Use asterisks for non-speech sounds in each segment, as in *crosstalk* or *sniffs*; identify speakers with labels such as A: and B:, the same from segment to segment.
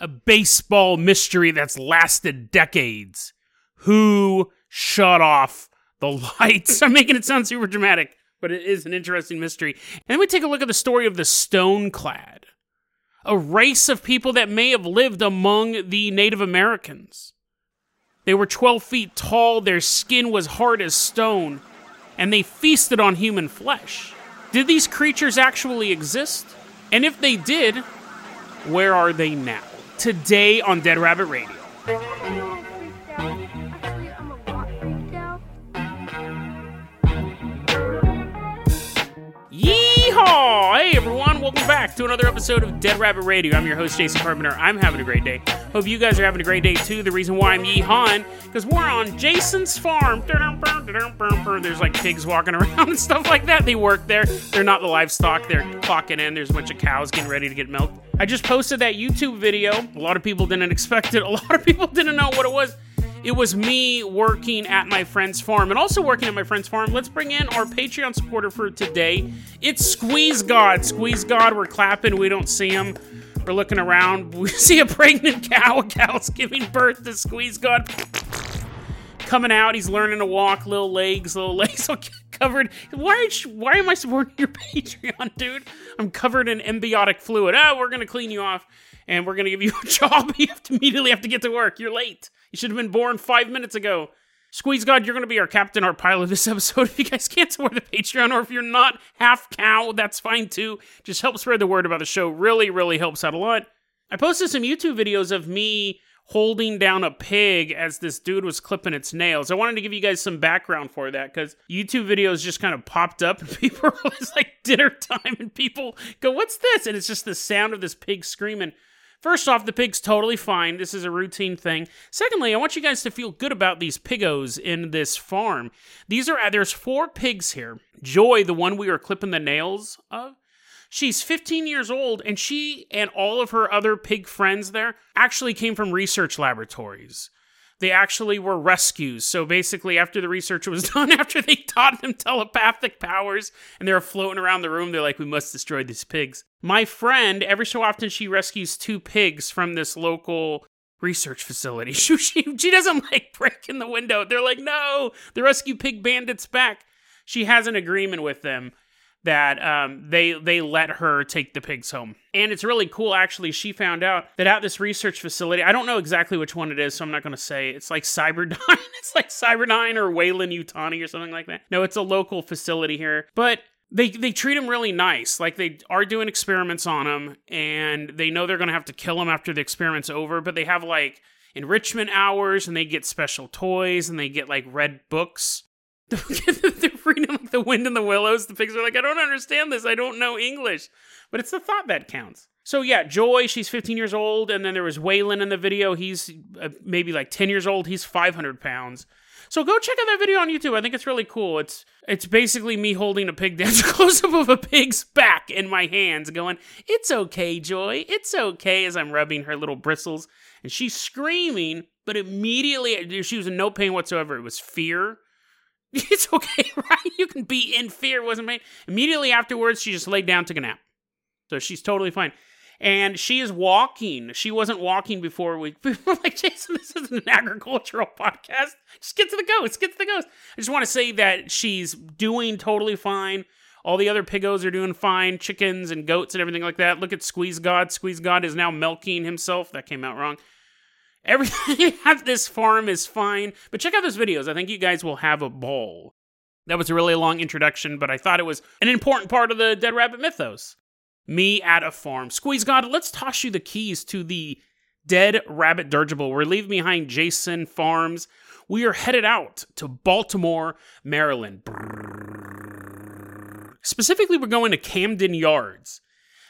A: a baseball mystery that's lasted decades. Who shut off the lights? *laughs* I'm making it sound super dramatic, but it is an interesting mystery. And then we take a look at the story of the Stoneclad, a race of people that may have lived among the Native Americans. They were 12 feet tall, their skin was hard as stone, and they feasted on human flesh. Did these creatures actually exist? And if they did, where are they now? Today on Dead Rabbit Radio. Yeehaw! Hey everyone, welcome back to another episode of Dead Rabbit Radio. I'm your host, Jason Carpenter. I'm having a great day. Hope you guys are having a great day too. The reason why I'm yeehawing, because we're on Jason's farm. There's like pigs walking *laughs* around and stuff like that. They work there. They're not the livestock, they're clocking in. There's a bunch of cows getting ready to get milked. I just posted that YouTube video. A lot of people didn't expect it, a lot of people didn't know what it was. It was me working at my friend's farm and also working at my friend's farm. Let's bring in our Patreon supporter for today. It's Squeeze God. Squeeze God, we're clapping. We don't see him. We're looking around. *laughs* We see a pregnant cow. A cow's giving birth to Squeeze God. Coming out, he's learning to walk. Little legs, little *laughs* legs all covered. Why, why am I supporting your *laughs* Patreon, dude? I'm covered in embiotic fluid. Ah, we're gonna clean you off and we're gonna give you a *laughs* job. You have to immediately have to get to work. You're late. You should have been born five minutes ago. Squeeze God, you're going to be our captain, our pilot this episode. If you guys can't support the Patreon, or if you're not half cow, that's fine too. Just help spread the word about the show. Really, really helps out a lot. I posted some YouTube videos of me holding down a pig as this dude was clipping its nails. I wanted to give you guys some background for that because YouTube videos just kind of popped up and *laughs* people were it's like dinner time and people go, What's this? And it's just the sound of this pig screaming. First off, the pig's totally fine. This is a routine thing. Secondly, I want you guys to feel good about these pigos in this farm. These are there's four pigs here. Joy, the one we are clipping the nails of, she's 15 years old and she and all of her other pig friends there actually came from research laboratories they actually were rescues. So basically, after the research was *laughs* done, after they taught them telepathic powers and they were floating around the room, they're like, we must destroy these pigs. My friend, every so often, she rescues two pigs from this local research facility. *laughs* She, she, she doesn't like breaking the window. They're like, no, the rescue pig bandits back. She has an agreement with them that um, they they let her take the pigs home. And it's really cool, actually. She found out that at this research facility, I don't know exactly which one it is, so I'm not going to say. It's like Cyberdyne. *laughs* it's like Cyberdyne or Weyland-Yutani or something like that. No, it's a local facility here, but they they treat him really nice. Like they are doing experiments on him, and they know they're to have to kill him after the experiment's over. But they have like enrichment hours, and they get special toys, and they get like red books They're reading like the wind in the willows. The pigs are like, I don't understand this. I don't know English. But it's the thought that counts. So yeah, Joy, she's 15 years old, and then there was Waylon in the video. He's uh, maybe like 10 years old. He's 500 pounds. So go check out that video on YouTube. I think it's really cool. It's it's basically me holding a pig *laughs* dance close up of a pig's back in my hands, going, "It's okay, Joy. It's okay." As I'm rubbing her little bristles, and she's screaming, but immediately she was in no pain whatsoever. It was fear *laughs* It's okay, *laughs* right? You can be in fear, wasn't me. Immediately afterwards, she just laid down, took a nap. So she's totally fine. And she is walking. She wasn't walking before we, *laughs* like, Jason, this isn't an agricultural podcast. Just get to the ghost. Get to the ghost. I just want to say that she's doing totally fine. All the other pigos are doing fine, chickens and goats and everything like that. Look at Squeeze God. Squeeze God is now milking himself. That came out wrong. Everything *laughs* at this farm is fine, but check out those videos. I think you guys will have a ball. That was a really long introduction, but I thought it was an important part of the Dead Rabbit mythos. Me at a farm. Squeeze God, let's toss you the keys to the Dead Rabbit Dirigible. We're leaving behind Jason Farms. We are headed out to Baltimore, Maryland. Specifically, we're going to Camden Yards.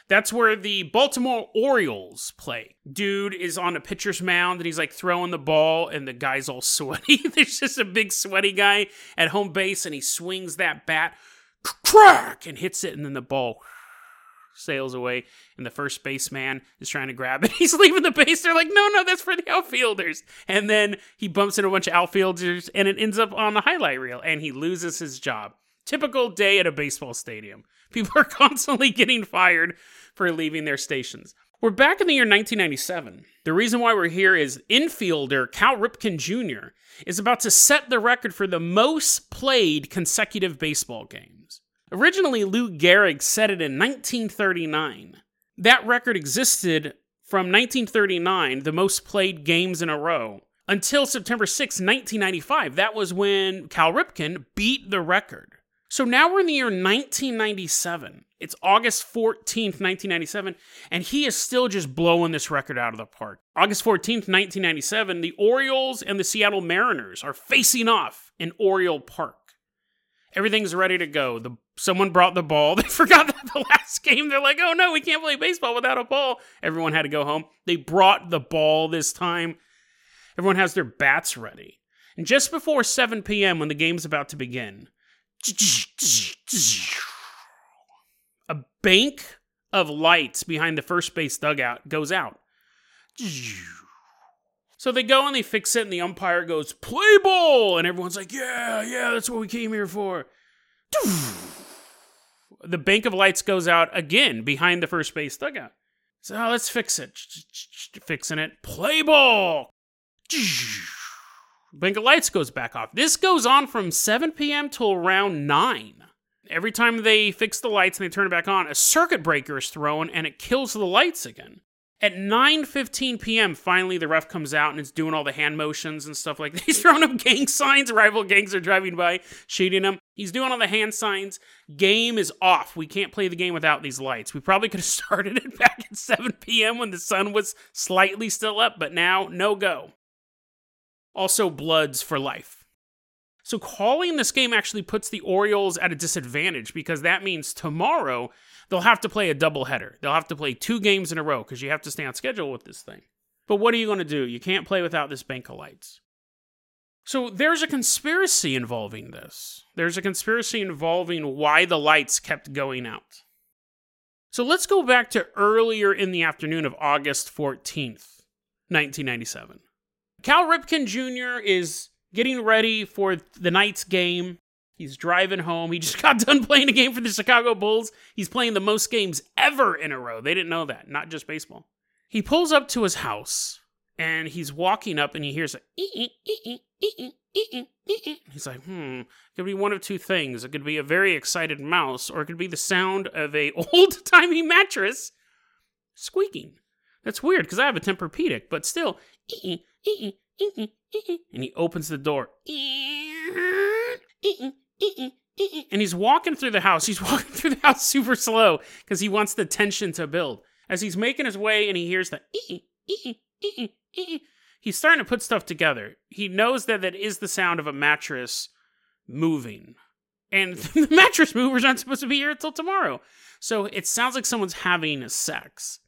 A: That's where the Baltimore Orioles play. Dude is on a pitcher's mound and he's like throwing the ball, and the guy's all *laughs* sweaty. There's just a big sweaty guy at home base, and he swings that bat, crack, and hits it, and then the ball *sighs* sails away, and the first baseman is trying to grab it. *laughs* He's leaving the base. They're like, no, no, that's for the outfielders. And then he bumps into a bunch of outfielders, and it ends up on the highlight reel, and he loses his job. Typical day at a baseball stadium. *laughs* People are constantly getting fired for leaving their stations. We're back in the year 1997. The reason why we're here is infielder Cal Ripken Jr. is about to set the record for the most played consecutive baseball games. Originally, Lou Gehrig set it in 1939. That record existed from 1939, the most played games in a row, until September 6, 1995. That was when Cal Ripken beat the record. So now we're in the year 1997. It's August 14th, 1997, and he is still just blowing this record out of the park. August 14th, 1997, the Orioles and the Seattle Mariners are facing off in Oriole Park. Everything's ready to go. The someone brought the ball. *laughs* They forgot that the last game. They're like, "Oh no, we can't play baseball without a ball." Everyone had to go home. They brought the ball this time. Everyone has their bats ready. And just before 7 p.m. when the game's about to begin, a bank of lights behind the first base dugout goes out. So they go and they fix it, and the umpire goes, play ball! And everyone's like, yeah, yeah, that's what we came here for. The bank of lights goes out again behind the first base dugout. So oh, let's fix it. Fixing it. Play ball! Bank of lights goes back off. This goes on from 7 p.m. till around 9. Every time they fix the lights and they turn it back on, a circuit breaker is thrown and it kills the lights again. At 9:15 p.m., finally the ref comes out and it's doing all the hand motions and stuff like that. *laughs* He's throwing up gang signs. Rival gangs are driving by, shooting him. He's doing all the hand signs. Game is off. We can't play the game without these lights. We probably could have *laughs* started it back at 7 p.m. when the sun was slightly still up, but now no go. Also, bloods for life. So calling this game actually puts the Orioles at a disadvantage because that means tomorrow they'll have to play a doubleheader. They'll have to play two games in a row because you have to stay on schedule with this thing. But what are you going to do? You can't play without this bank of lights. So there's a conspiracy involving this. There's a conspiracy involving why the lights kept going out. So let's go back to earlier in the afternoon of August 14th, 1997. Cal Ripken Jr. is getting ready for the night's game. He's driving home. He just *laughs* got done playing a game for the Chicago Bulls. He's playing the most games ever in a row. They didn't know that, not just baseball. He pulls up to his house and he's walking up and he hears a He's like, hmm, it could be one of two things. It could be a very excited mouse, or it could be the sound of a *laughs* old timey mattress squeaking. That's weird because I have a Tempur-Pedic, but still, and he opens the door. And he's walking through the house. He's *laughs* walking through the house super slow because he wants the tension to build. As he's making his way and he hears the *laughs* he's starting to put stuff together. He knows that that is the sound of a mattress moving. And *laughs* the mattress movers aren't supposed to be here until tomorrow. So it sounds like someone's having sex.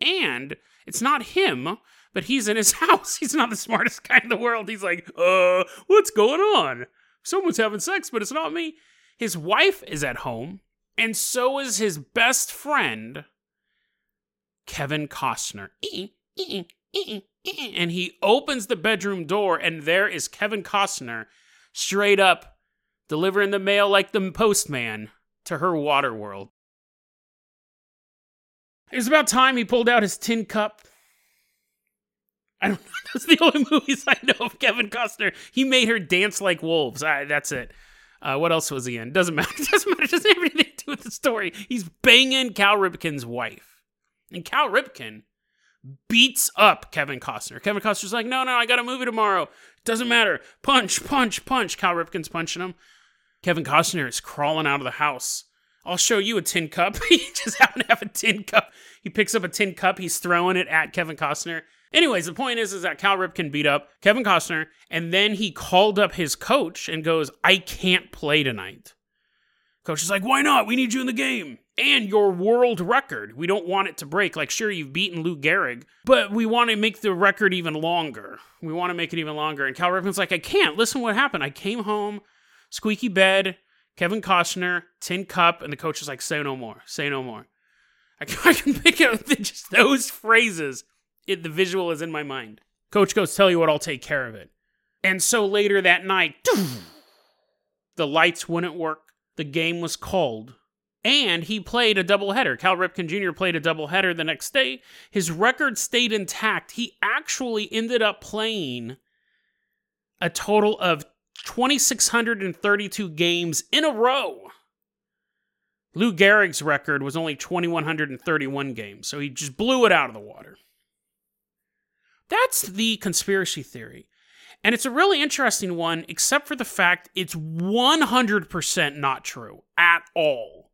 A: And it's not him, but he's in his *laughs* house. He's not the smartest guy in the world. He's like, uh, what's going on? Someone's having sex, but it's not me. His wife is at home, and so is his best friend, Kevin Costner. And he opens the bedroom door, and there is Kevin Costner, straight up delivering the mail like the postman to her water world. It was about time he pulled out his tin cup I don't know. *laughs* That's the only movies I know of Kevin Costner. He made her dance like wolves. That's it. Uh, what else was he in? Doesn't matter. *laughs* Doesn't matter. Doesn't have anything to do with the story. He's banging Cal Ripken's wife, and Cal Ripken beats up Kevin Costner. Kevin Costner's like, "No, no, I got a movie tomorrow. Doesn't matter. Punch, punch, punch." Cal Ripken's punching him. Kevin Costner is crawling out of the house. I'll show you a tin cup. *laughs* he just happened to have a tin cup. He picks up a tin cup. He's throwing it at Kevin Costner. Anyways, the point is, is that Cal Ripken beat up Kevin Costner, and then he called up his coach and goes, "I can't play tonight." Coach is like, "Why not? We need you in the game." And your world record. We don't want it to break. Like, sure, you've beaten Lou Gehrig, but we want to make the record even longer. We want to make it even longer. And Cal Ripken's like, I can't. Listen what happened. I came home, squeaky bed, Kevin Costner, tin cup, and the coach is like, say no more. Say no more. I can, *laughs* pick up *laughs* just those phrases it, the visual is in my mind. Coach goes, Tell you what, I'll take care of it. And so later that night, *sniffs* the lights wouldn't work. The game was called. And he played a doubleheader. Cal Ripken Jr. played a doubleheader the next day. His record stayed intact. He actually ended up playing a total of 2,632 games in a row. Lou Gehrig's record was only 2,131 games, so he just blew it out of the water. That's the conspiracy theory. And it's a really interesting one, except for the fact it's 100% not true at all.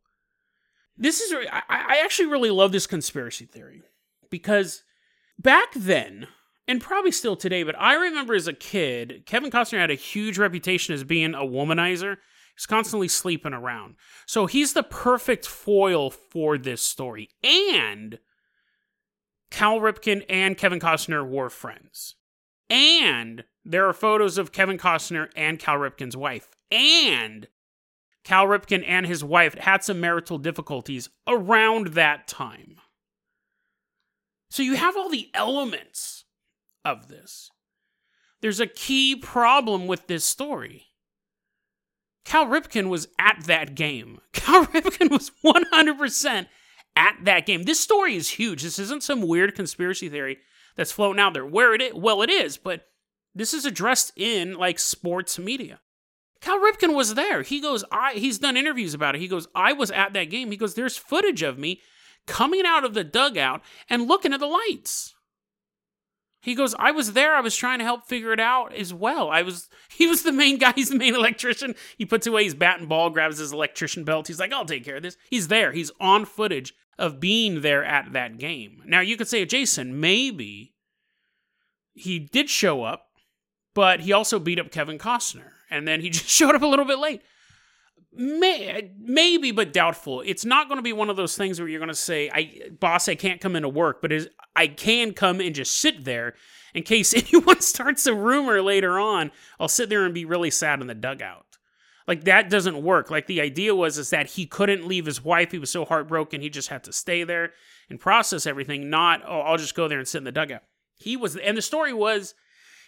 A: This is, I, actually really love this conspiracy theory because back then, and probably still today, but I remember as a kid, Kevin Costner had a huge reputation as being a womanizer. He's constantly sleeping around. So he's the perfect foil for this story. And Cal Ripken and Kevin Costner were friends. And there are photos of Kevin Costner and Cal Ripken's wife. And Cal Ripken and his wife had some marital difficulties around that time. So you have all the elements of this. There's a key problem with this story. Cal Ripken was at that game. *laughs* Cal Ripken was 100% at that game. This story is huge. This isn't some weird conspiracy theory that's floating out there. Where it is, well, it is, but this is addressed in like sports media. Cal Ripken was there. He goes, I he's done interviews about it. He goes, I was at that game. He goes, there's footage of me coming out of the dugout and looking at the lights. He goes, I was there. I was trying to help figure it out as well. I was, *laughs* he was the main guy. He's the main electrician. He puts away his bat and ball, grabs his electrician belt. He's like, I'll take care of this. He's there. He's on footage of being there at that game. Now, you could say, Jason, maybe he did show up, but he also beat up Kevin Costner. And then he *laughs* just showed up a little bit late. May, maybe, but doubtful. It's not going to be one of those things where you're going to say, "I boss, I can't come into work," but is I can come and just sit there in case *laughs* anyone starts a rumor later on. I'll sit there and be really sad in the dugout. Like that doesn't work. Like the idea was is that he couldn't leave his wife. He was so heartbroken he just had to stay there and process everything. Not oh, I'll just go there and sit in the dugout. He was, and the story was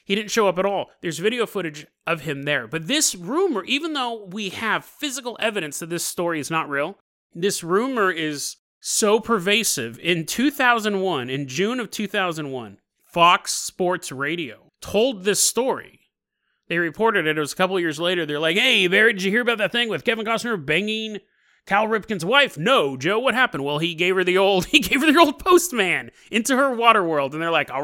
A: he didn't show up at all. There's video footage of him there. But this rumor, even though we have physical evidence that this story is not real, this rumor is so pervasive. In 2001, in June of 2001, Fox Sports Radio told this story. They reported it. It was a couple years later. They're like, hey, Barry, did you hear about that thing with Kevin Costner banging Cal Ripken's wife? No, Joe, what happened? Well, he gave her the old, *laughs* he gave her the old postman into her water world. And they're like, ah,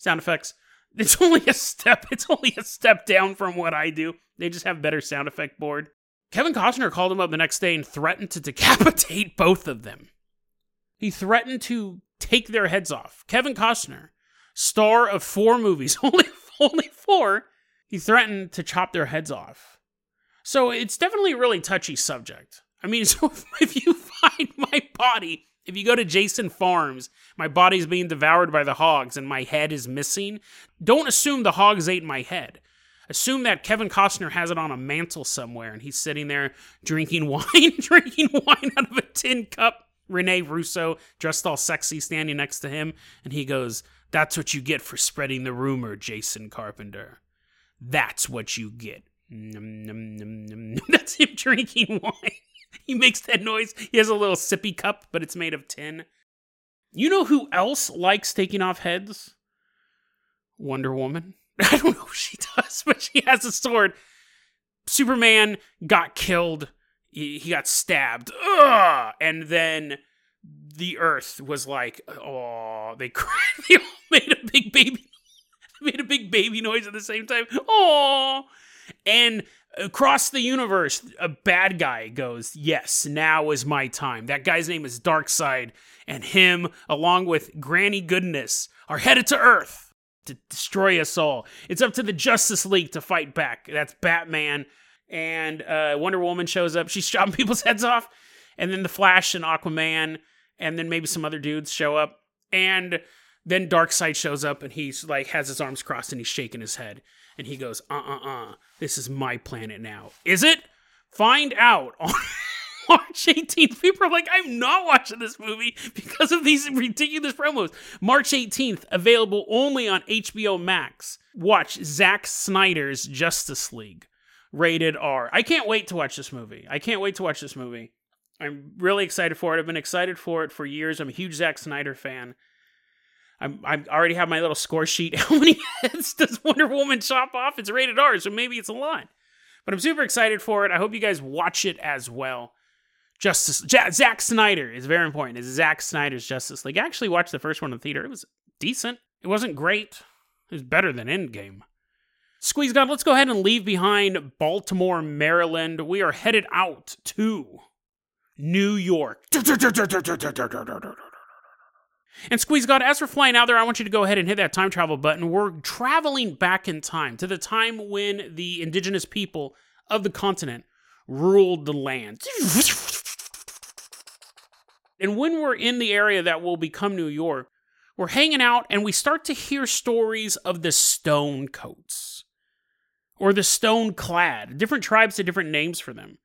A: sound effects. It's *laughs* only a step. It's only a step down from what I do. They just have better sound effect board. Kevin Costner called him up the next day and threatened to decapitate *laughs* both of them. He threatened to take their heads off. Kevin Costner, star of four movies, *laughs* only only four, he threatened to chop their heads off. So it's definitely a really touchy subject. I mean, so if you find my body if you go to Jason Farms, my body's being devoured by the hogs and my head is missing. Don't assume the hogs ate my head. Assume that Kevin Costner has it on a mantle somewhere and he's sitting there drinking *laughs* wine, drinking wine out of a tin cup. Rene Russo, dressed all sexy, standing next to him, and he goes, That's what you get for spreading the rumor, Jason Carpenter. That's what you get. *laughs* That's him drinking *laughs* wine. *laughs* he makes that noise. He has a little sippy cup, but it's made of tin. You know who else likes taking off heads? Wonder Woman. *laughs* I don't know if she does, *laughs* but she has a sword. Superman got killed. He, he got stabbed. Ugh! And then the Earth was like, oh, they cried. They all made a big baby. made a big baby noise at the same time. Oh, and across the universe, a bad guy goes, Yes, now is my time. That guy's name is Darkseid, and him, along with Granny Goodness, are headed to Earth to destroy us all. It's up to the Justice League to fight back. That's Batman. And uh, Wonder Woman shows up. She's *laughs* chopping people's heads off. And then the Flash and Aquaman, and then maybe some other dudes show up. And then Darkseid shows up and he's like has his arms crossed and he's shaking his head and he goes, "Uh uh uh, this is my planet now." Is it? Find out on *laughs* March 18th. People are like, "I'm not watching this movie because of these ridiculous promos." March 18th, available only on HBO Max. Watch Zack Snyder's Justice League. rated R. I can't wait to watch this movie. I can't wait to watch this movie. I'm really excited for it. I've been excited for it for years. I'm a huge Zack Snyder fan. I'm, I already have my little score sheet. *laughs* How many heads does Wonder Woman chop off? It's rated R, so maybe it's a lot. But I'm super excited for it. I hope you guys watch it as well. Justice J- Zack Snyder is very important. Is Zack Snyder's Justice League? I actually watched the first one in the theater. It was decent. It wasn't great. It was better than Endgame. Squeeze God, let's go ahead and leave behind Baltimore, Maryland. We are headed out to New York. And Squeeze God, as we're flying out there, I want you to go ahead and hit that time travel button. We're traveling back in time to the time when the indigenous people of the continent ruled the land. And when we're in the area that will become New York, we're hanging out and we start to hear stories of the stone coats or the stone clad. Different tribes had different names for them.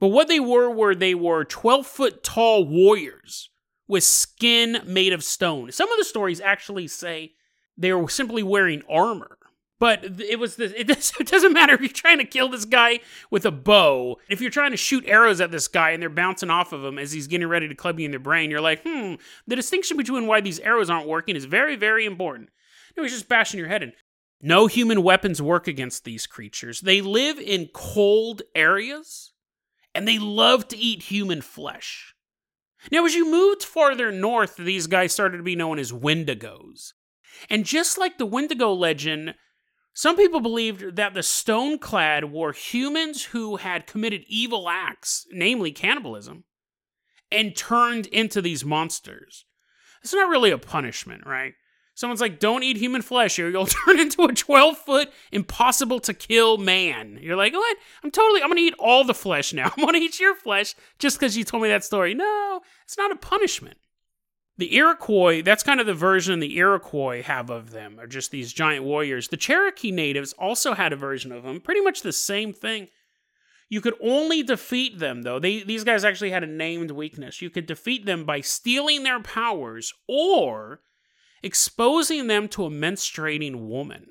A: But what they were were they were 12 foot tall warriors with skin made of stone. Some of the stories actually say they were simply wearing armor. But it was the, *laughs* it, doesn't matter if you're trying to kill this guy with a bow. If you're trying to shoot arrows at this guy and they're bouncing off of him as he's getting ready to club you in the brain, you're like, hmm, the distinction between why these arrows aren't working is very, very important. No, he's just bashing your head in. No human weapons work against these creatures. They live in cold areas and they love to eat human flesh. Now, as you moved farther north, these guys started to be known as Wendigos. And just like the Wendigo legend, some people believed that the Stoneclad were humans who had committed evil acts, namely cannibalism, and turned into these monsters. It's not really a punishment, right? Someone's like, don't eat human flesh or you'll *laughs* turn into a 12 foot, impossible to kill man. You're like, what? I'm totally, I'm going to eat all the flesh now. *laughs* I'm going to eat your flesh just because you told me that story. No, it's not a punishment. The Iroquois, that's kind of the version the Iroquois have of them, are just these giant warriors. The Cherokee natives also had a version of them, pretty much the same thing. You could only defeat them, though. They, these guys actually had a named weakness. You could defeat them by stealing their powers or exposing them to a menstruating woman.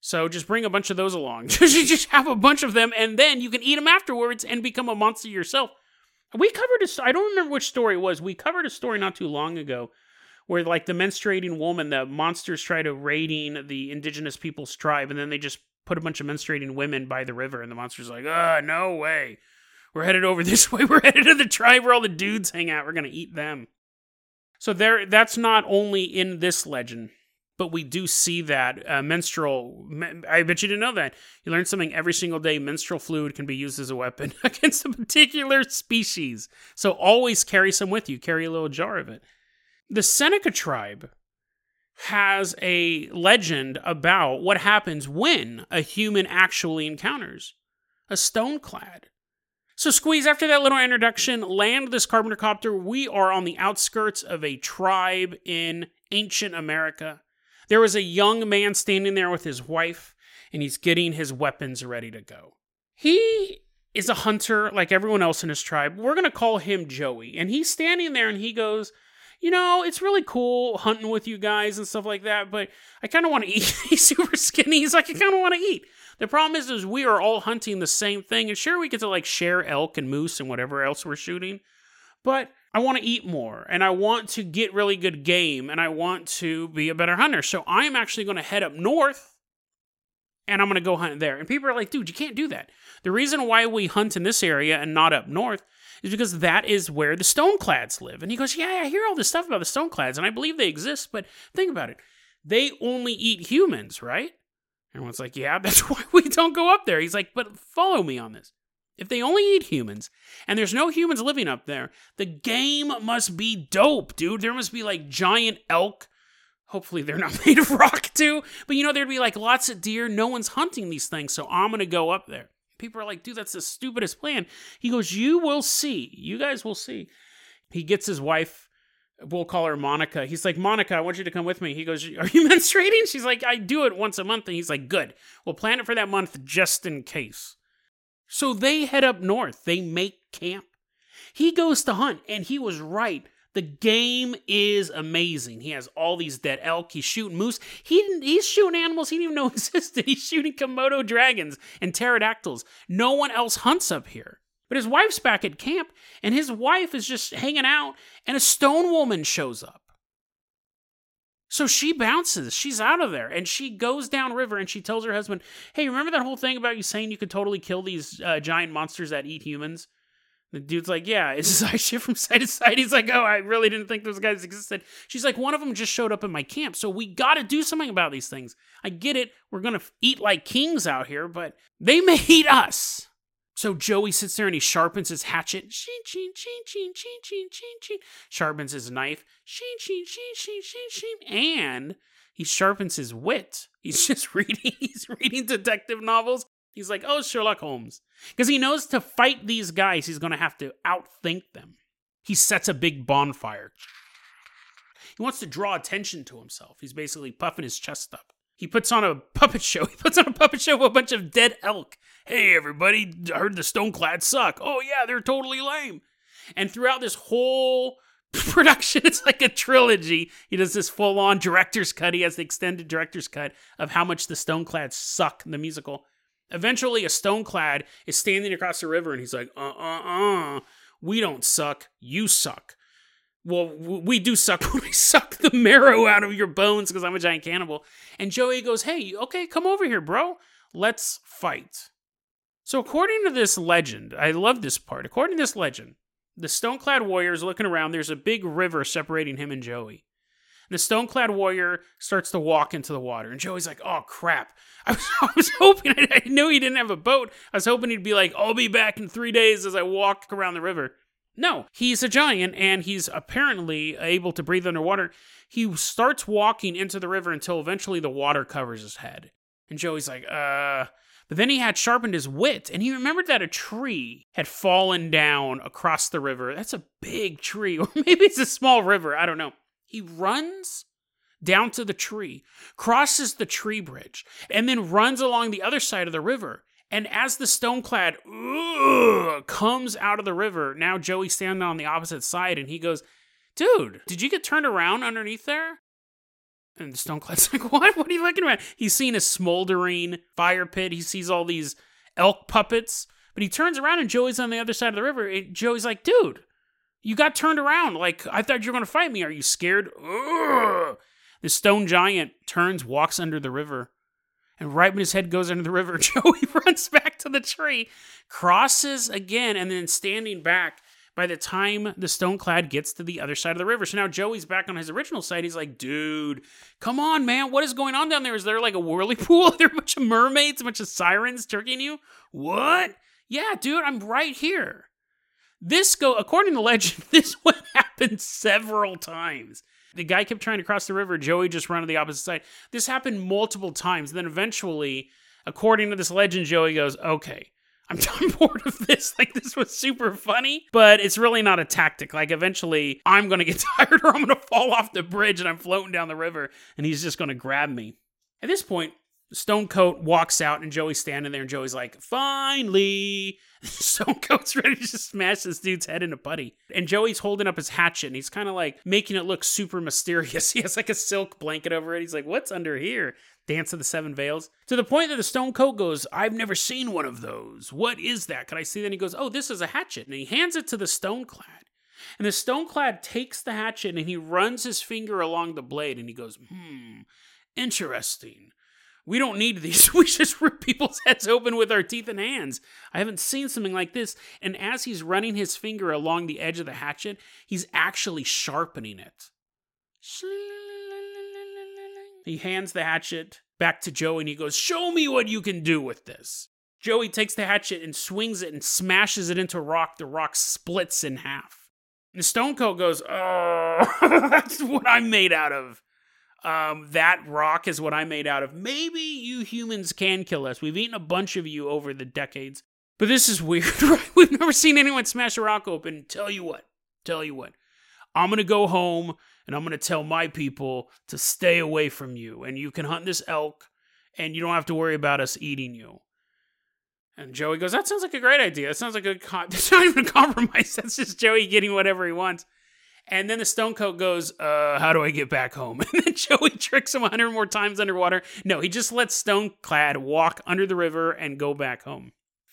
A: So just bring a bunch of those along. *laughs* just have a bunch of them, and then you can eat them afterwards and become a monster yourself. We covered a. I don't remember which story it was. We covered a story not too long ago where like the menstruating woman, the monsters try to raiding the indigenous people's tribe, and then they just put a bunch of menstruating women by the river, and the monster's like, ah, no way. We're headed over this *laughs* way. We're headed to the tribe where all the dudes hang out. We're gonna eat them. So there, that's not only in this legend, but we do see that uh, menstrual. I bet you didn't know that. You learn something every single day. Menstrual fluid can be used as a weapon *laughs* against a particular species. So always carry some with you. Carry a little jar of it. The Seneca tribe has a legend about what happens when a human actually encounters a stoneclad. So, Squeeze, after that little introduction, land this carpenter copter. We are on the outskirts of a tribe in ancient America. There was a young man standing there with his wife, and he's getting his weapons ready to go. He is a hunter like everyone else in his tribe. We're going to call him Joey. And he's standing there and he goes, you know, it's really cool hunting with you guys and stuff like that, but I kind of want to *laughs* eat. He's super skinny. He's like, I kind of want to eat. The problem is, is we are all hunting the same thing, and sure, we get to like share elk and moose and whatever else we're shooting, but I want to eat more, and I want to get really good game, and I want to be a better hunter. So I'm actually going to head up north, and I'm going to go hunt there. And people are like, dude, you can't do that. The reason why we hunt in this area and not up north is because that is where the Stoneclads live. And he goes, Yeah, I hear all this stuff about the Stoneclads, and I believe they exist, but think about it. They only eat humans, right? Everyone's like, Yeah, *laughs* that's why we don't go up there. He's like, But follow me on this. If they only eat humans and there's no humans living up there, the game must be dope, dude. There must be like giant elk. Hopefully, they're not *laughs* made of rock, too. But you know, there'd be like lots of deer. No one's hunting these things, so I'm gonna go up there. People are like, dude, that's the stupidest plan. He goes, You will see. You guys will see. He gets his wife, we'll call her Monica. He's like, Monica, I want you to come with me. He goes, Are you *laughs* menstruating? She's like, I do it once a month. And he's like, Good. We'll plan it for that month just in case. So they head up north. They make camp. He goes to hunt, and he was right. The game is amazing. He has all these dead elk. He's shooting moose. He he's shooting animals he didn't even know *laughs* existed. He's shooting Komodo dragons and pterodactyls. No one else hunts up here. But his wife's back at camp, and his wife is just hanging out, and a stone woman shows up. So she bounces. She's out of there. And she goes downriver and she tells her husband, Hey, remember that whole thing about you saying you could totally kill these uh, giant monsters that eat humans? The dude's like, Yeah, *laughs* it's his eye shift from side to side. He's like, Oh, I really didn't think those guys existed. She's like, One of them just showed up in my camp. So we got to do something about these things. I get it. We're going to eat like kings out here, but they may *laughs* eat us. So Joey sits there and he sharpens his hatchet. Sheen, sheen, sheen, sheen, sheen, sheen, sheen, sheen. Sharpens his knife. Sheen, sheen, sheen, sheen, sheen, sheen. And he sharpens his wit. He's *laughs* just reading. He's reading detective novels. He's like, oh, Sherlock Holmes. Because he knows to fight these guys, he's going to have to outthink them. He sets a big bonfire. He wants to draw attention to himself. He's basically puffing his chest up. He puts on a puppet show. *laughs* He puts on a puppet show of a bunch of dead elk. Hey, everybody, I heard the Stoneclad suck. Oh, yeah, they're totally lame. And throughout this whole *laughs* production, it's like a trilogy. He does this full on director's cut. He has the extended director's cut of how much the Stoneclad suck, the musical. Eventually, a Stoneclad is standing across the river and he's like, uh uh uh, we don't suck, you suck well, we do suck *laughs* we suck the marrow out of your bones because I'm a giant cannibal. And Joey goes, Hey, okay, come over here, bro. Let's fight. So, according to this legend, I love this part. According to this legend, the Stoneclad warrior is looking around. There's a big river separating him and Joey. And the Stoneclad warrior starts to walk into the water. And Joey's like, Oh, crap. *laughs* I was, I was hoping, I, *laughs* I knew he didn't have a boat. I was hoping he'd be like, I'll be back in three days as I walk around the river. No, he's a giant and he's apparently able to breathe underwater. He starts walking into the river until eventually the water covers his head. And Joey's like, uh. But then he had sharpened his wit and he remembered that a tree had fallen down across the river. That's a big tree, *laughs* or maybe it's a small river. I don't know. He runs down to the tree, crosses the tree bridge, and then runs along the other side of the river. And as the stoneclad comes out of the river, now Joey's standing on the opposite side and he goes, Dude, did you get turned around underneath there? And the stoneclad's *laughs* like, What? What are you looking at? He's seen a smoldering fire pit. He sees all these elk puppets. But he turns around and Joey's on the other side of the river. And Joey's like, Dude, you got turned around. Like, I thought you were going to fight me. Are you scared? Ugh. The stone giant turns, walks under the river and right when his head goes under the river, *laughs* Joey runs back to the tree, crosses again, and then standing back by the time the Stoneclad gets to the other side of the river. So now Joey's back on his original side. He's like, dude, come on, man. What is going on down there? Is there like a whirlpool? *laughs* Are there a bunch of mermaids, a bunch of sirens turkeying you? What? Yeah, dude, I'm right here. This go according to legend, *laughs* this one happened several times. The guy kept trying to cross the river. Joey just ran to the opposite side. This happened multiple times. And Then eventually, according to this legend, Joey goes, okay. I'm, *laughs* I'm bored of this. *laughs* Like, this was super funny, but it's really not a tactic. Like, eventually, I'm going to get *laughs* tired or I'm going to fall off the bridge and I'm floating down the river and he's just going to grab me. At this point, Stonecoat walks out and Joey's standing there and Joey's like, finally. *laughs* Stonecoat's ready to just smash this dude's head in a putty. And Joey's holding up his hatchet and he's kind of like making it look super mysterious. *laughs* He has like a silk blanket over it. He's like, what's under here? Dance of the Seven Veils. To the point that the Stonecoat goes, I've never seen one of those. What is that? Can I see that? And he goes, oh, this is a hatchet. And he hands it to the Stoneclad. And the Stoneclad takes the hatchet and he runs his finger along the blade and he goes, hmm, interesting. We don't need these. *laughs* We just rip people's heads open with our teeth and hands. I haven't seen something like this. And as he's running his finger along the edge of the hatchet, he's actually sharpening it. He hands the hatchet back to Joey and he goes, Show me what you can do with this. Joey takes the hatchet and swings it and smashes it into rock. The rock splits in half. And Stone Coat goes, Oh, *laughs* that's what I'm made out of um, that rock is what I'm made out of. Maybe you humans can kill us. We've eaten a bunch of you over the decades. But this is *laughs* weird, right? We've never seen anyone smash a rock open. Tell you what, tell you what. I'm to go home and I'm to tell my people to stay away from you. And you can hunt this elk and you don't have to worry about us eating you. And Joey goes, That sounds like a great idea. That sounds like a. Con- That's *laughs* not even a compromise. That's just Joey getting whatever he wants. And then the Stone Coat goes, uh, how do I get back home? *laughs* And then Joey tricks him a hundred more times underwater. No, he just lets Stoneclad walk under the river and go back home.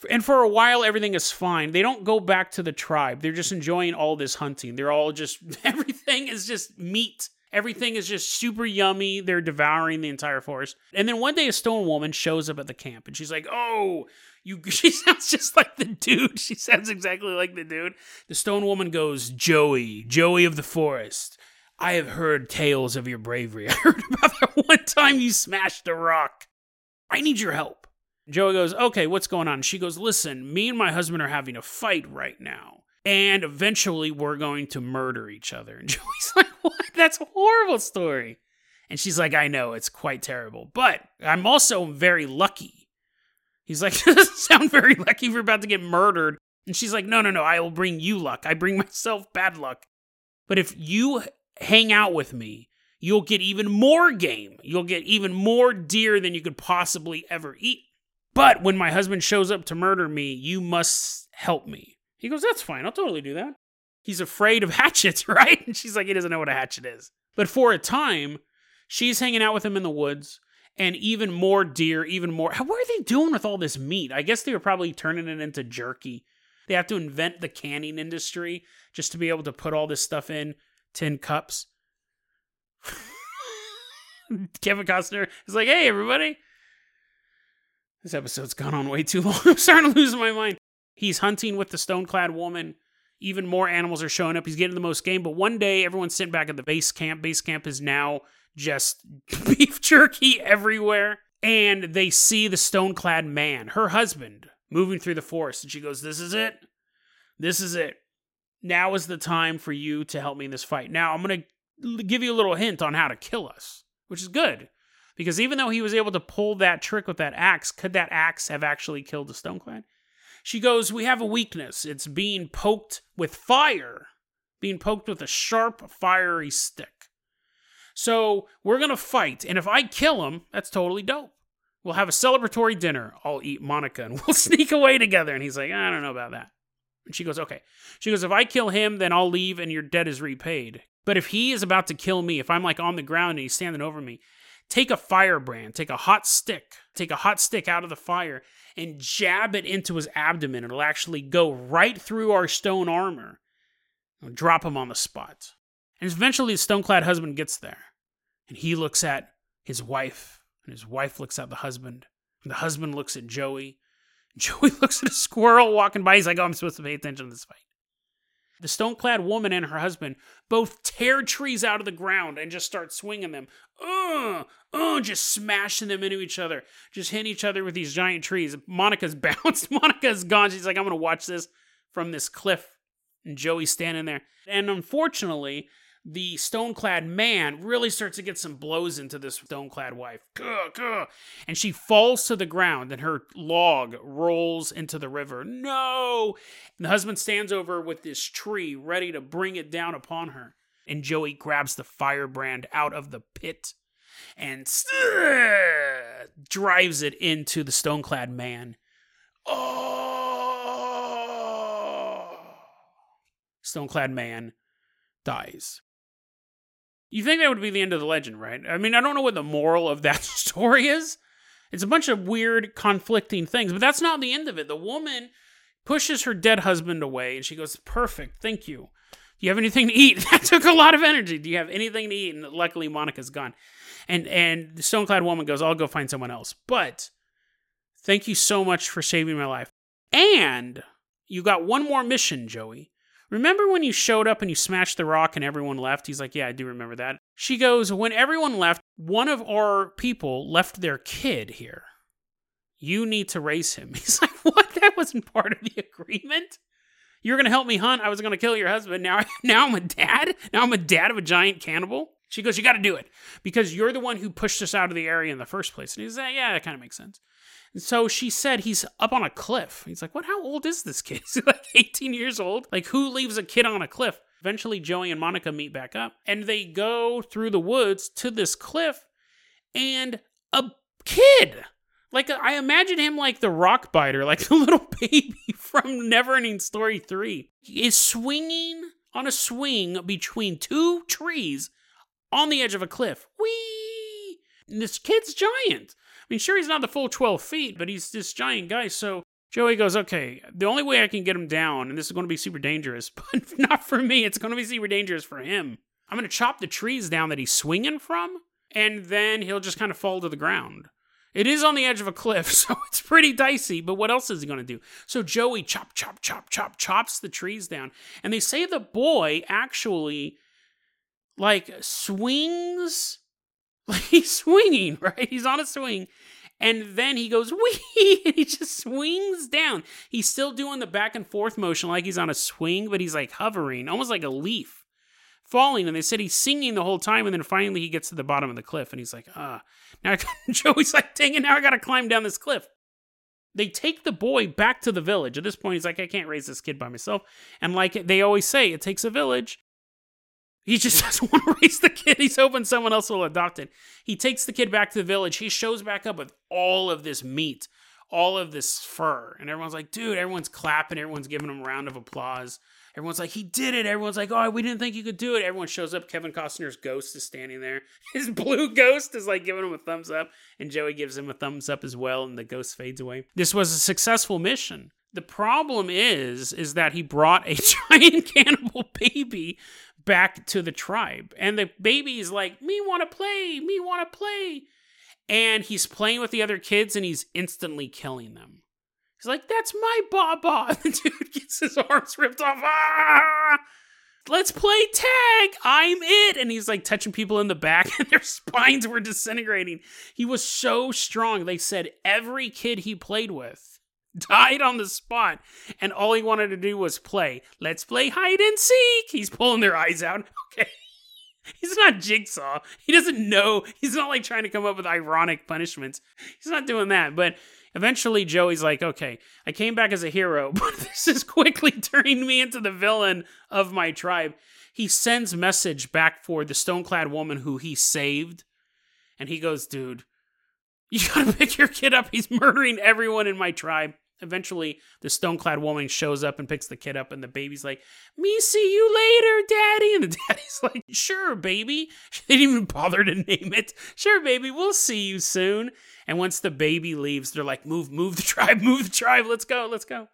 A: And for a while, everything is fine. They don't go back to the tribe. They're just enjoying all this hunting. They're all just, *laughs* everything is just meat. Everything is just super yummy. They're devouring the entire forest. And then one day, a stone woman shows up at the camp and she's like, Oh, you, *laughs* she sounds just like the dude. She sounds exactly like the dude. The stone woman goes, Joey, Joey of the forest. I have heard tales of your bravery. *laughs* I heard about that one time you smashed a rock. I need your help. Joey goes, Okay, what's going on? She goes, Listen, me and my husband are having a fight right now. And eventually we're going to murder each other. And *laughs* Joey's like, What? That's a horrible story. And she's like, I know, it's quite terrible. But I'm also very lucky. He's like, *laughs* doesn't sound very lucky. We're about to get murdered. And she's like, No, no, no, I will bring you luck. I bring *laughs* myself bad luck. But if you hang out with me, you'll get even more game. You'll get even more deer than you could possibly ever eat. But when my husband shows up to murder me, you must help me. He goes, That's fine. I'll totally do that. He's afraid of *laughs* hatchets, right? And she's like, He doesn't know what a hatchet is. But for a time, she's hanging out with him in the woods and even more deer, even more. What are they doing with all this meat? I guess they were probably turning it into jerky. They have to invent the canning industry just to be able to put all this stuff in tin cups. *laughs* Kevin Costner is like, hey, everybody. This episode's gone on way too *laughs* long. I'm starting to lose my mind. He's hunting with the stone-clad woman. Even more animals are showing up. He's getting the most game. But one day, everyone's sitting back at the base camp. Base camp is now just *laughs* beef jerky everywhere. And they see the stone-clad man, her husband, moving through the forest. And she goes, This is it. This is it. Now is the time for you to help me in this fight. Now, I'm going to give you a little hint on how to kill us, which is good. Because even though he was able to pull that trick with that axe, could that axe have actually killed the Stoneclad? She goes, We have a weakness. It's being poked with fire, being poked with a sharp, fiery stick. So we're going to fight. And if I kill him, that's totally dope. We'll have a celebratory dinner. I'll eat Monica and *laughs* we'll sneak away together. And he's like, I don't know about that. And she goes, Okay. She goes, If I kill him, then I'll leave and your debt is repaid. But if he is about to kill me, if I'm like on the ground and he's standing over me, take a firebrand, take a hot stick, take a hot stick out of the fire and jab it into his abdomen. It'll actually go right through our stone armor. I'll drop him on the spot. And eventually the stone-clad husband gets there. And he looks at his wife, and his wife looks at the husband. And the husband looks at Joey. *laughs* Joey looks at a squirrel walking by. He's like, oh, I'm supposed to pay attention to this fight. The stone clad woman and her husband both tear trees out of the ground and just start swinging them. Uh, uh, just smashing them into each other. Just hitting each other with these giant trees. Monica's *laughs* bounced. Monica's gone. She's like, I'm going to watch this from this cliff. And Joey's standing there. And unfortunately, the stone-clad man really starts to get some blows into this stone-clad wife. Gah, gah. And she falls to the ground and her log rolls into the river. No! And the husband stands over with this tree ready to bring it down upon her. And Joey grabs the firebrand out of the pit and *sniffs* drives it into the stone-clad man. Oh! Stone-clad man dies. You think that would be the end of the legend, right? I mean, I don't know what the moral of that *laughs* story is. It's a bunch of weird, conflicting things, but that's not the end of it. The woman pushes her dead husband away and she goes, Perfect, thank you. Do you have anything to eat? *laughs* That took a lot of energy. Do you have anything to eat? And luckily, Monica's gone. And and the Stoneclad woman goes, I'll go find someone else. But thank you so much for saving my life. And you got one more mission, Joey. Remember when you showed up and you smashed the rock and everyone left? He's like, Yeah, I do remember that. She goes, When everyone left, one of our people left their kid here. You need to raise him. *laughs* He's like, What? That wasn't part of the agreement? You're going to help me hunt. I was to kill your husband. Now, *laughs* now I'm a dad. Now I'm a dad of a giant cannibal. She goes, You got to do it because you're the one who pushed us out of the area in the first place. And he's like, Yeah, that kind of makes sense. And so she said he's up on a cliff. He's like, What? How old is this kid? *laughs* Is he like 18 years old? Like, who leaves a kid on a cliff? Eventually, Joey and Monica meet back up and they go through the woods to this cliff and a kid. Like, I imagine him like the rock biter, like *laughs* the little baby from Neverending Story 3, is swinging on a swing between two trees on the edge of a cliff. Whee! And this kid's giant. I mean, sure, he's not the full 12 feet, but he's this giant guy. So Joey goes, okay, the only way I can get him down, and this is going to be super dangerous, *laughs* but not for me, it's going to be super dangerous for him. I'm going to chop the trees down that he's swinging from, and then he'll just kind of fall to the ground. It is on the edge of a cliff, *laughs* so it's pretty dicey, but what else is he going to do? So Joey chop, chop, chop, chop, chops the trees down. And they say the boy actually, like, swings. Like, *laughs* he's swinging, right? He's on a swing. And then he goes, *laughs* wee, and he just swings down. He's still doing the back and forth motion like he's on a swing, but he's like hovering, almost like a leaf falling. And they said he's singing the whole time. And then finally he gets to the bottom of the cliff and he's like, ah. Now *laughs* Joey's like, dang it, now I got to climb down this cliff. They take the boy back to the village. At this point, he's like, I can't raise this kid by myself. And like they always say, it takes a village. He just doesn't want to raise the kid. He's hoping someone else will adopt it. He takes the kid back to the village. He shows back up with all of this meat, all of this fur. And everyone's like, dude, everyone's clapping. Everyone's giving him a round of applause. Everyone's like, he did it. Everyone's like, oh, we didn't think you could do it. Everyone shows up. Kevin Costner's ghost is standing there. *laughs* His blue ghost is like giving him a thumbs up, and Joey gives him a thumbs up as well, and the ghost fades away. This was a successful mission. The problem is, is that he brought a *laughs* giant cannibal baby back to the tribe, and the baby is like, me want to play, me want to play, and he's playing with the other kids, and he's instantly killing them. He's like, that's my Baba. *laughs* The dude gets his arms ripped off. Ah! Let's play tag. I'm it. And he's like touching people in the back, *laughs* and their spines were disintegrating. He was so strong. They said every kid he played with *laughs* died on the spot, and all he wanted to do was play. Let's play hide and seek. He's pulling their eyes out. *laughs* Okay. He's not Jigsaw. He doesn't know. He's not like trying to come up with ironic punishments. He's not doing that. But Eventually, Joey's like, okay, I came back as a hero, *laughs* but this is quickly turning me into the villain of my tribe. He sends message back for the stone-clad woman who he saved, and he goes, dude, you gotta pick your kid up. He's murdering everyone in my tribe. Eventually, the stone-clad woman shows up and picks the kid up, and the baby's like, "Me see you later, daddy." And the *laughs* daddy's like, "Sure, baby." *laughs* They didn't even bother to name it. "Sure, baby, we'll see you soon." And once the baby leaves, they're like, move, move the *laughs* tribe, move the tribe, let's go, let's go.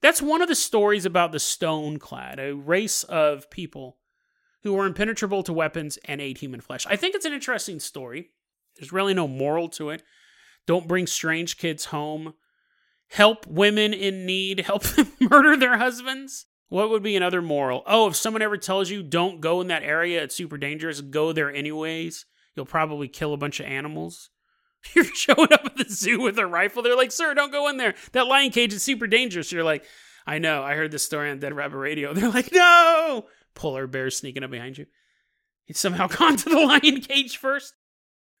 A: That's one of the stories about the stone clad, a race of people who were impenetrable to weapons and ate human flesh. I think it's an interesting story. There's really no moral to it. Don't bring strange kids home. Help women in need. Help *laughs* them murder their husbands. What would be another moral? Oh, if someone ever tells you don't go in that area, it's super dangerous, go there anyways. You'll probably kill a bunch of animals. *laughs* You're showing up at the zoo with a rifle. They're like, sir, don't go in there. That lion cage is super dangerous. You're like, I know. I heard this story on Dead Rabbit Radio. *laughs* They're like, no. Polar bear sneaking up behind you. He's somehow gone to the lion cage first.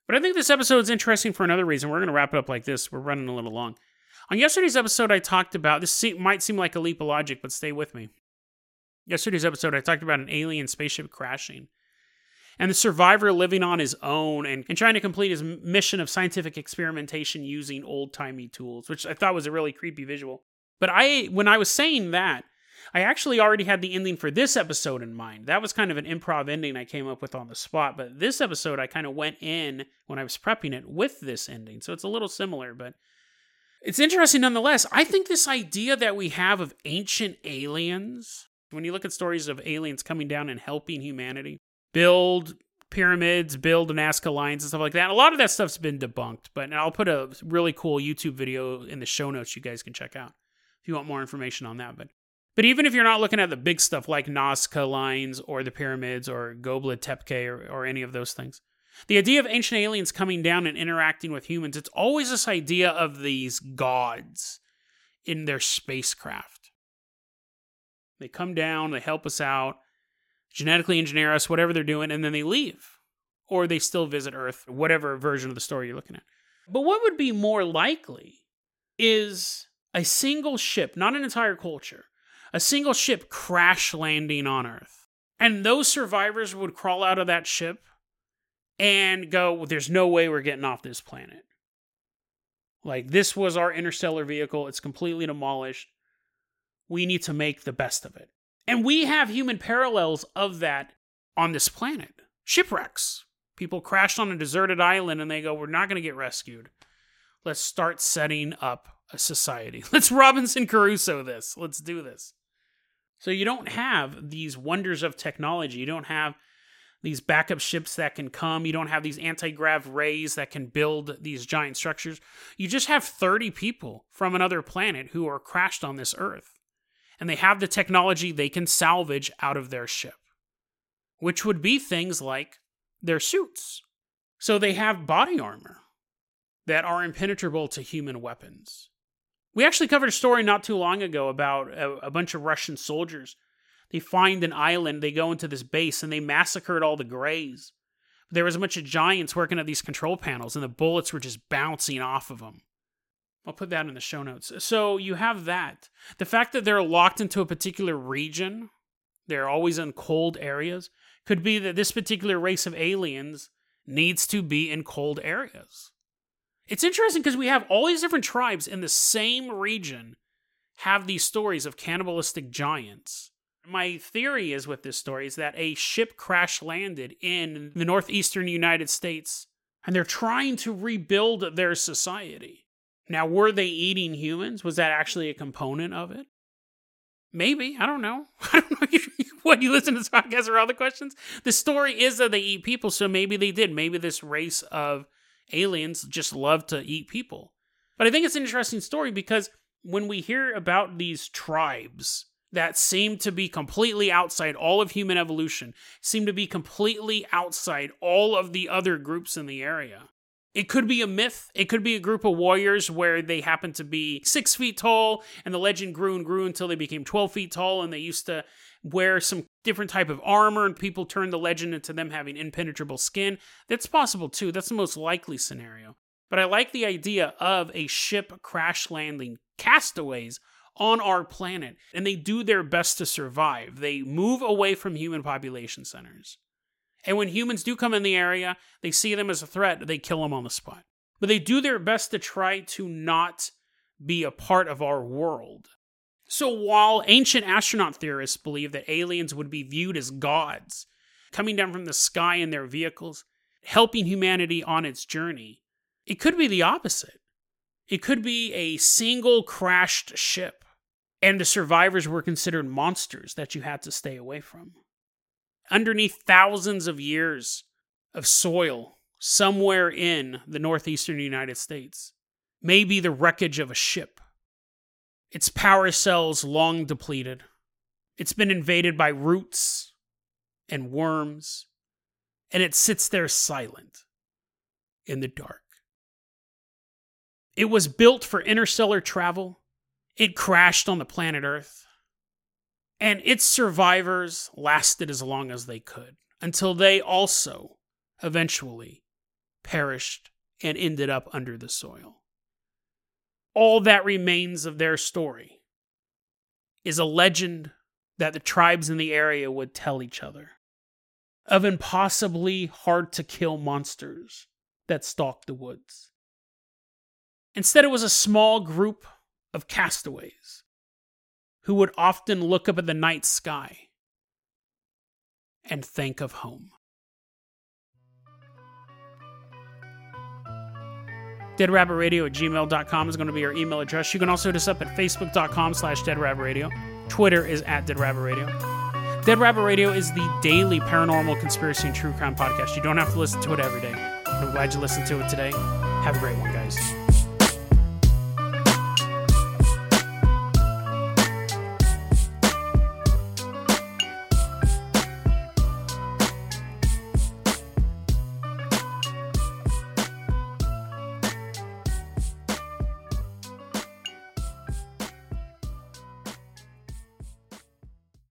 A: But I think this episode is interesting for another reason. We're going to wrap it up like this. We're running a little long. On yesterday's episode, I talked about this might seem like a leap of logic, but stay with me. Yesterday's episode, I talked about an alien spaceship crashing and the survivor living on his own and, and trying to complete his mission of scientific experimentation using old timey tools, which I thought was a really creepy visual. But I, when I was saying that, I actually already had the ending for this episode in mind. That was kind of an improv ending I came up with on the spot. But this episode, I kind of went in when I was prepping it with this ending. So it's a little similar, but it's interesting nonetheless. I think this idea that we have of ancient aliens, when you look at stories of aliens coming down and helping humanity, build pyramids, build Nazca lines and stuff like that. A lot of that stuff's been debunked, but I'll put a really cool YouTube video in the show notes you guys can check out if you want more information on that. But but even if you're not looking at the big stuff like Nazca lines or the pyramids or Göbekli Tepe or, or any of those things, the idea of ancient aliens coming down and interacting with humans, it's always this idea of these gods in their spacecraft. They come down, they help us out, genetically engineer us, whatever they're doing, and then they leave. Or they still visit Earth, whatever version of the story you're looking at. But what would be more likely is a single ship, not an entire culture, a single ship crash landing on Earth. And those survivors would crawl out of that ship and go, well, There's no way we're getting off this planet. Like, this was our interstellar vehicle. It's completely demolished. We need to make the best of it. And we have human parallels of that on this planet. Shipwrecks. People crashed on a deserted island and they go, We're not going to get rescued. Let's start setting up a society. *laughs* Let's Robinson Crusoe this. Let's do this. So you don't have these wonders of technology. You don't have these backup ships that can come. You don't have these anti grav rays that can build these giant structures. You just have 30 people from another planet who are crashed on this Earth. And they have the technology they can salvage out of their ship, which would be things like their suits. So they have body armor that are impenetrable to human weapons. We actually covered a story not too long ago about a, a bunch of Russian soldiers they find an island, they go into this base, and they massacred all the Greys. There was a bunch of giants working at these control panels, and the bullets were just bouncing off of them. I'll put that in the show notes. So you have that. The fact that they're locked into a particular region, they're always in cold areas, could be that this particular race of aliens needs to be in cold areas. It's interesting because we have all these different tribes in the same region have these stories of cannibalistic giants my theory is with this story is that a ship crash landed in the northeastern United States and they're trying to rebuild their society. Now, were they eating humans? Was that actually a component of it? Maybe. I don't know. *laughs* I don't know what you listen to this podcast or all the questions. The story is that they eat people, so maybe they did. Maybe this race of aliens just love to eat people. But I think it's an interesting story because when we hear about these tribes that seem to be completely outside all of human evolution, seem to be completely outside all of the other groups in the area. It could be a myth. It could be a group of warriors where they happen to be six feet tall, and the legend grew and grew until they became 12 feet tall, and they used to wear some different type of armor, and people turned the legend into them having impenetrable skin. That's possible too. That's the most likely scenario. But I like the idea of a ship crash landing castaways on our planet, and they do their best to survive. They move away from human population centers. And when humans do come in the area, they see them as a threat, they kill them on the spot. But they do their best to try to not be a part of our world. So while ancient astronaut theorists believe that aliens would be viewed as gods, coming down from the sky in their vehicles, helping humanity on its journey, it could be the opposite. It could be a single crashed ship, and the survivors were considered monsters that you had to stay away from. Underneath thousands of years of soil, somewhere in the northeastern United States, may be the wreckage of a ship. Its power cells long depleted. It's been invaded by roots and worms, and it sits there silent in the dark. It was built for interstellar travel. It crashed on the planet Earth. And its survivors lasted as long as they could until they also eventually perished and ended up under the soil. All that remains of their story is a legend that the tribes in the area would tell each other of impossibly hard to kill monsters that stalked the woods. Instead, it was a small group of castaways who would often look up at the night sky and think of home. deadrabbitradio at gmail.com is going to be our email address. You can also hit us up at facebook.com slash deadrabbitradio. Twitter is at deadrabbitradio. Dead Rabbit Radio is the daily paranormal conspiracy and true crime podcast. You don't have to listen to it every day. I'm glad you listened to it today. Have a great one, guys.